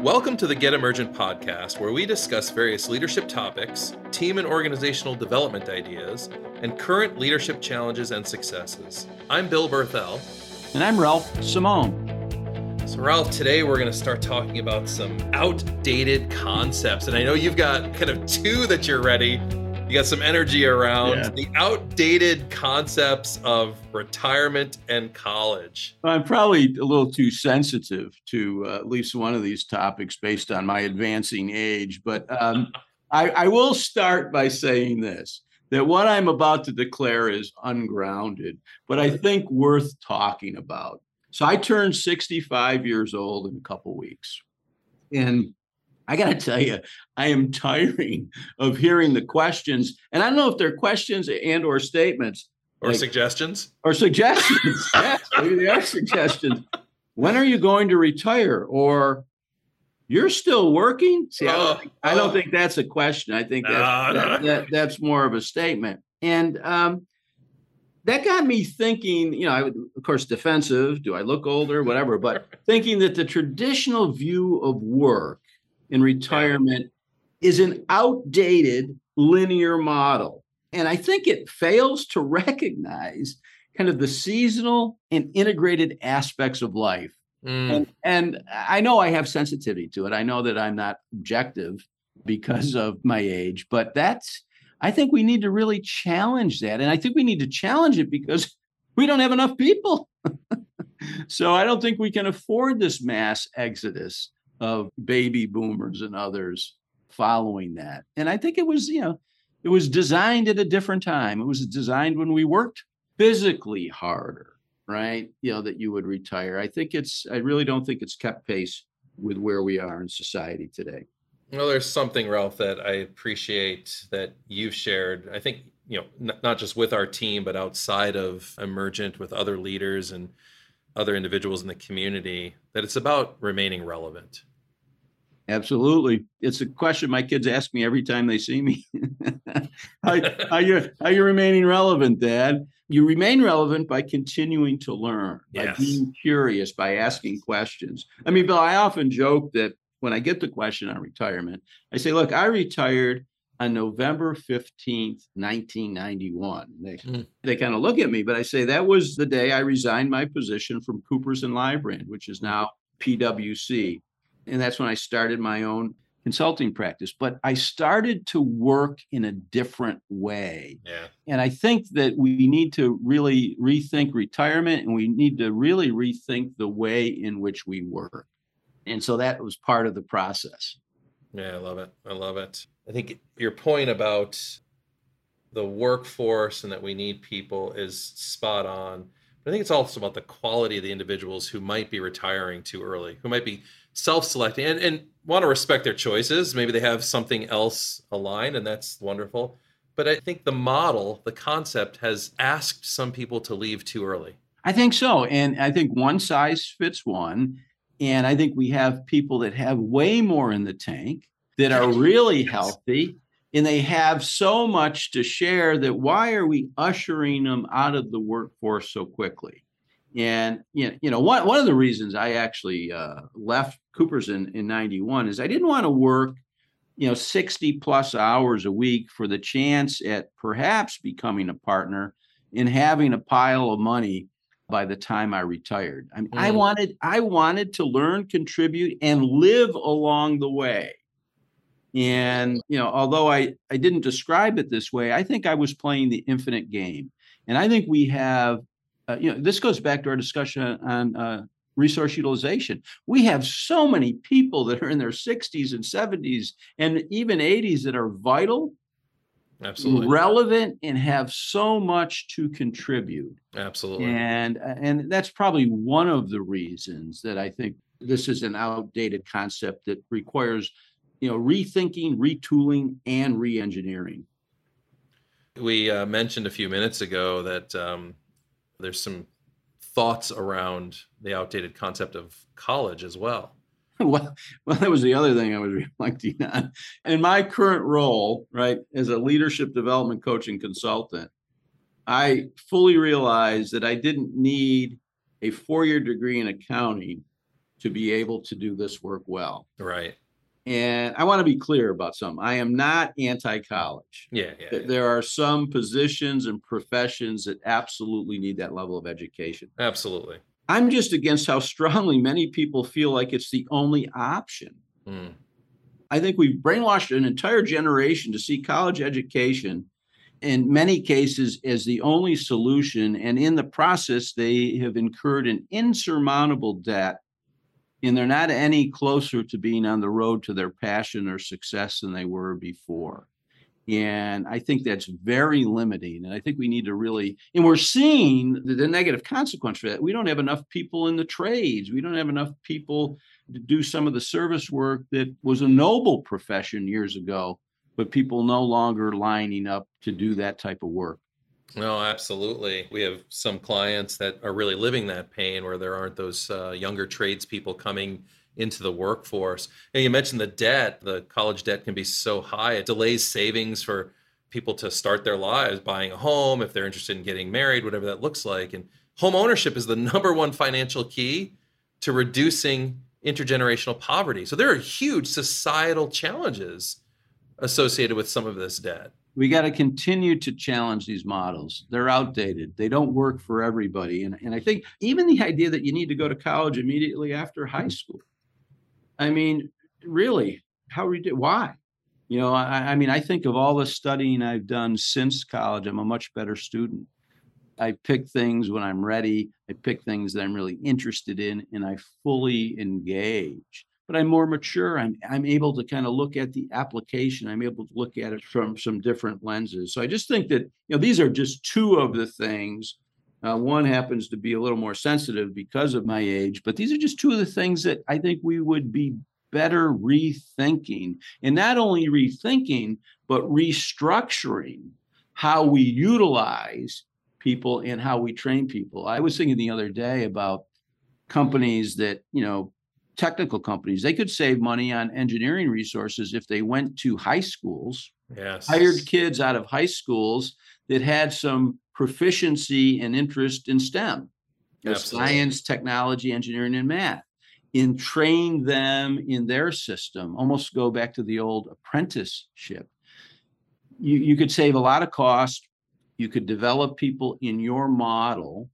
Welcome to the Get Emergent podcast, where we discuss various leadership topics, team and organizational development ideas, and current leadership challenges and successes. I'm Bill Berthel. And I'm Ralph Simone. So, Ralph, today we're going to start talking about some outdated concepts. And I know you've got kind of two that you're ready you got some energy around yeah. the outdated concepts of retirement and college. I'm probably a little too sensitive to uh, at least one of these topics based on my advancing age, but um, I, I will start by saying this that what I'm about to declare is ungrounded, but I think worth talking about. So I turned 65 years old in a couple weeks. And I got to tell you, I am tiring of hearing the questions, and I don't know if they're questions and or statements or like, suggestions or suggestions. yes, maybe they are suggestions. When are you going to retire? Or you're still working? See, I, don't think, I don't think that's a question. I think that's, no, that, that, that's more of a statement. And um, that got me thinking, you know, I would, of course, defensive. Do I look older? Whatever. But thinking that the traditional view of work in retirement is an outdated linear model. And I think it fails to recognize kind of the seasonal and integrated aspects of life. Mm. And, and I know I have sensitivity to it. I know that I'm not objective because of my age, but that's, I think we need to really challenge that. And I think we need to challenge it because we don't have enough people. so I don't think we can afford this mass exodus of baby boomers and others following that. And I think it was, you know, it was designed at a different time. It was designed when we worked physically harder, right? You know, that you would retire. I think it's, I really don't think it's kept pace with where we are in society today. Well, there's something, Ralph, that I appreciate that you've shared. I think, you know, n- not just with our team, but outside of Emergent with other leaders and other individuals in the community, that it's about remaining relevant Absolutely. It's a question my kids ask me every time they see me. how, how, you how you remaining relevant, Dad? You remain relevant by continuing to learn, yes. by being curious, by asking questions. I mean, Bill, I often joke that when I get the question on retirement, I say, look, I retired on November 15th, 1991. They, mm. they kind of look at me, but I say that was the day I resigned my position from Coopers and Lybrand, which is now PwC and that's when I started my own consulting practice. But I started to work in a different way. Yeah. And I think that we need to really rethink retirement and we need to really rethink the way in which we work. And so that was part of the process. Yeah, I love it. I love it. I think your point about the workforce and that we need people is spot on. But I think it's also about the quality of the individuals who might be retiring too early, who might be self-selecting and, and want to respect their choices. Maybe they have something else aligned, and that's wonderful. But I think the model, the concept, has asked some people to leave too early. I think so. And I think one size fits one. And I think we have people that have way more in the tank that are really healthy and they have so much to share that why are we ushering them out of the workforce so quickly? And you know, one one of the reasons I actually uh, left Cooper's in in '91 is I didn't want to work, you know, 60 plus hours a week for the chance at perhaps becoming a partner and having a pile of money by the time I retired. I mean, mm. I wanted I wanted to learn, contribute, and live along the way. And you know, although I I didn't describe it this way, I think I was playing the infinite game. And I think we have uh, you know, this goes back to our discussion on uh, resource utilization. We have so many people that are in their 60s and 70s and even 80s that are vital, absolutely relevant, and have so much to contribute. Absolutely, and uh, and that's probably one of the reasons that I think this is an outdated concept that requires, you know, rethinking, retooling, and reengineering. We uh, mentioned a few minutes ago that um, there's some thoughts around the outdated concept of college as well. Well, well, that was the other thing I was reflecting on. In my current role, right, as a leadership development coach and consultant, I fully realized that I didn't need a four year degree in accounting to be able to do this work well. Right. And I want to be clear about something. I am not anti-college. Yeah, yeah, yeah. There are some positions and professions that absolutely need that level of education. Absolutely. I'm just against how strongly many people feel like it's the only option. Mm. I think we've brainwashed an entire generation to see college education in many cases as the only solution. And in the process, they have incurred an insurmountable debt and they're not any closer to being on the road to their passion or success than they were before. And I think that's very limiting. And I think we need to really, and we're seeing the, the, negative consequence for that. We don't have enough people in the trades. We don't have enough people to do some of the service work that was a noble profession years ago, but people no longer lining up to do that type of work. No, absolutely. We have some clients that are really living that pain where there aren't those uh, younger tradespeople coming into the workforce. And you mentioned the debt. The college debt can be so high, it delays savings for people to start their lives, buying a home, if they're interested in getting married, whatever that looks like. And home ownership is the number one financial key to reducing intergenerational poverty. So there are huge societal challenges associated with some of this debt we got to continue to challenge these models. They're outdated. They don't work for everybody. And, and I think even the idea that you need to go to college immediately after high school. I mean, really, how do why? You know, I, I mean, I think of all the studying I've done since college, I'm a much better student. I pick things when I'm ready. I pick things that I'm really interested in, and I fully engage but I'm more mature. I'm I'm able to kind of look at the application. I'm able to look at it from some different lenses. So I just think that you know these are just two of the things. Uh, one happens to be a little more sensitive because of my age, but these are just two of the things that I think we would be better rethinking, and not only rethinking but restructuring how we utilize people and how we train people. I was thinking the other day about companies that you know technical companies. They could save money on engineering resources if they went to high schools, yes. hired kids out of high schools that had some proficiency and interest in STEM, science, technology, engineering, and math, and train them in their system, almost go back to the old apprenticeship. You, you could save a lot of cost. You could develop people in your model,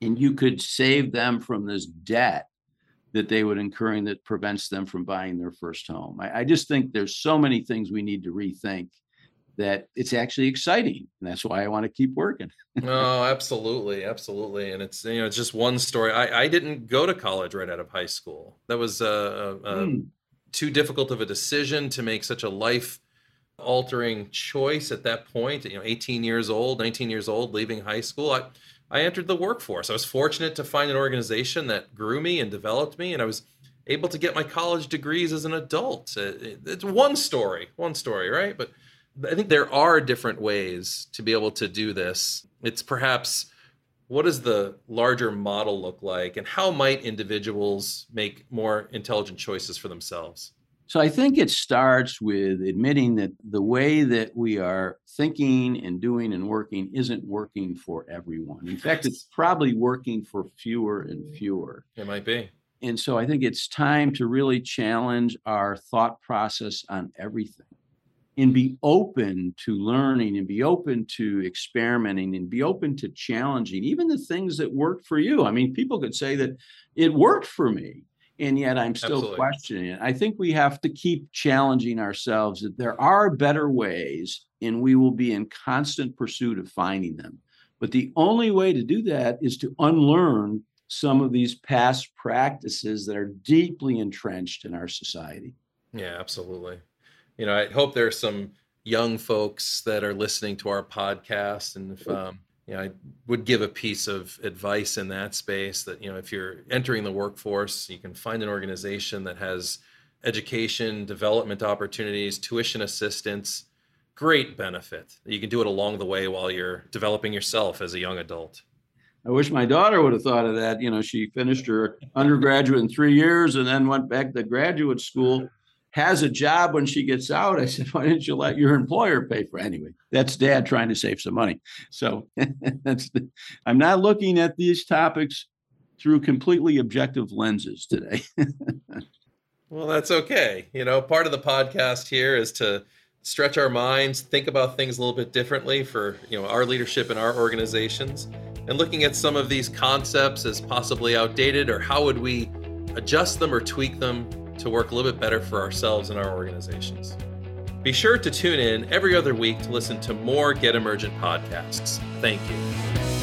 and you could save them from this debt that they would incurring that prevents them from buying their first home. I, I, just think there's so many things we need to rethink that it's actually exciting. And that's why I want to keep working. oh, absolutely. Absolutely. And it's, you know, it's just one story. I, I didn't go to college right out of high school. That was uh, uh, mm. too difficult of a decision to make such a life altering choice at that point, you know, 18 years old, 19 years old, leaving high school. I, I entered the workforce. I was fortunate to find an organization that grew me and developed me, and I was able to get my college degrees as an adult. Uh, it's one story, one story, right? But I think there are different ways to be able to do this. It's perhaps what does the larger model look like, and how might individuals make more intelligent choices for themselves? So I think it starts with admitting that the way that we are thinking and doing and working isn't working for everyone. In fact, it's probably working for fewer and mm. fewer. It might be. And so I think it's time to really challenge our thought process on everything and be open to learning and be open to experimenting and be open to challenging even the things that work for you. I mean, people could say that it worked for me and yet I'm still Absolutely. questioning it. I think we have to keep challenging ourselves that there are better ways, and we will be in constant pursuit of finding them. But the only way to do that is to unlearn some of these past practices that are deeply entrenched in our society. Yeah, absolutely. You know, I hope there's some young folks that are listening to our podcast, and if um, you know, I would give a piece of advice in that space that, you know, if you're entering the workforce, you can find an organization that has education, development opportunities, tuition assistance, great benefit. You can do it along the way while you're developing yourself as a young adult. I wish my daughter would have thought of that. You know, she finished her undergraduate in three years and then went back to graduate school has a job when she gets out. I said, why didn't you let your employer pay for it? Anyway, that's dad trying to save some money. So that's the, I'm not looking at these topics through completely objective lenses today. well, that's okay. You know, part of the podcast here is to stretch our minds, think about things a little bit differently for, you know, our leadership in our organizations and looking at some of these concepts as possibly outdated or how would we adjust them or tweak them to work a little bit better for ourselves and our organizations. Be sure to tune in every other week to listen to more Get Emergent podcasts. Thank you.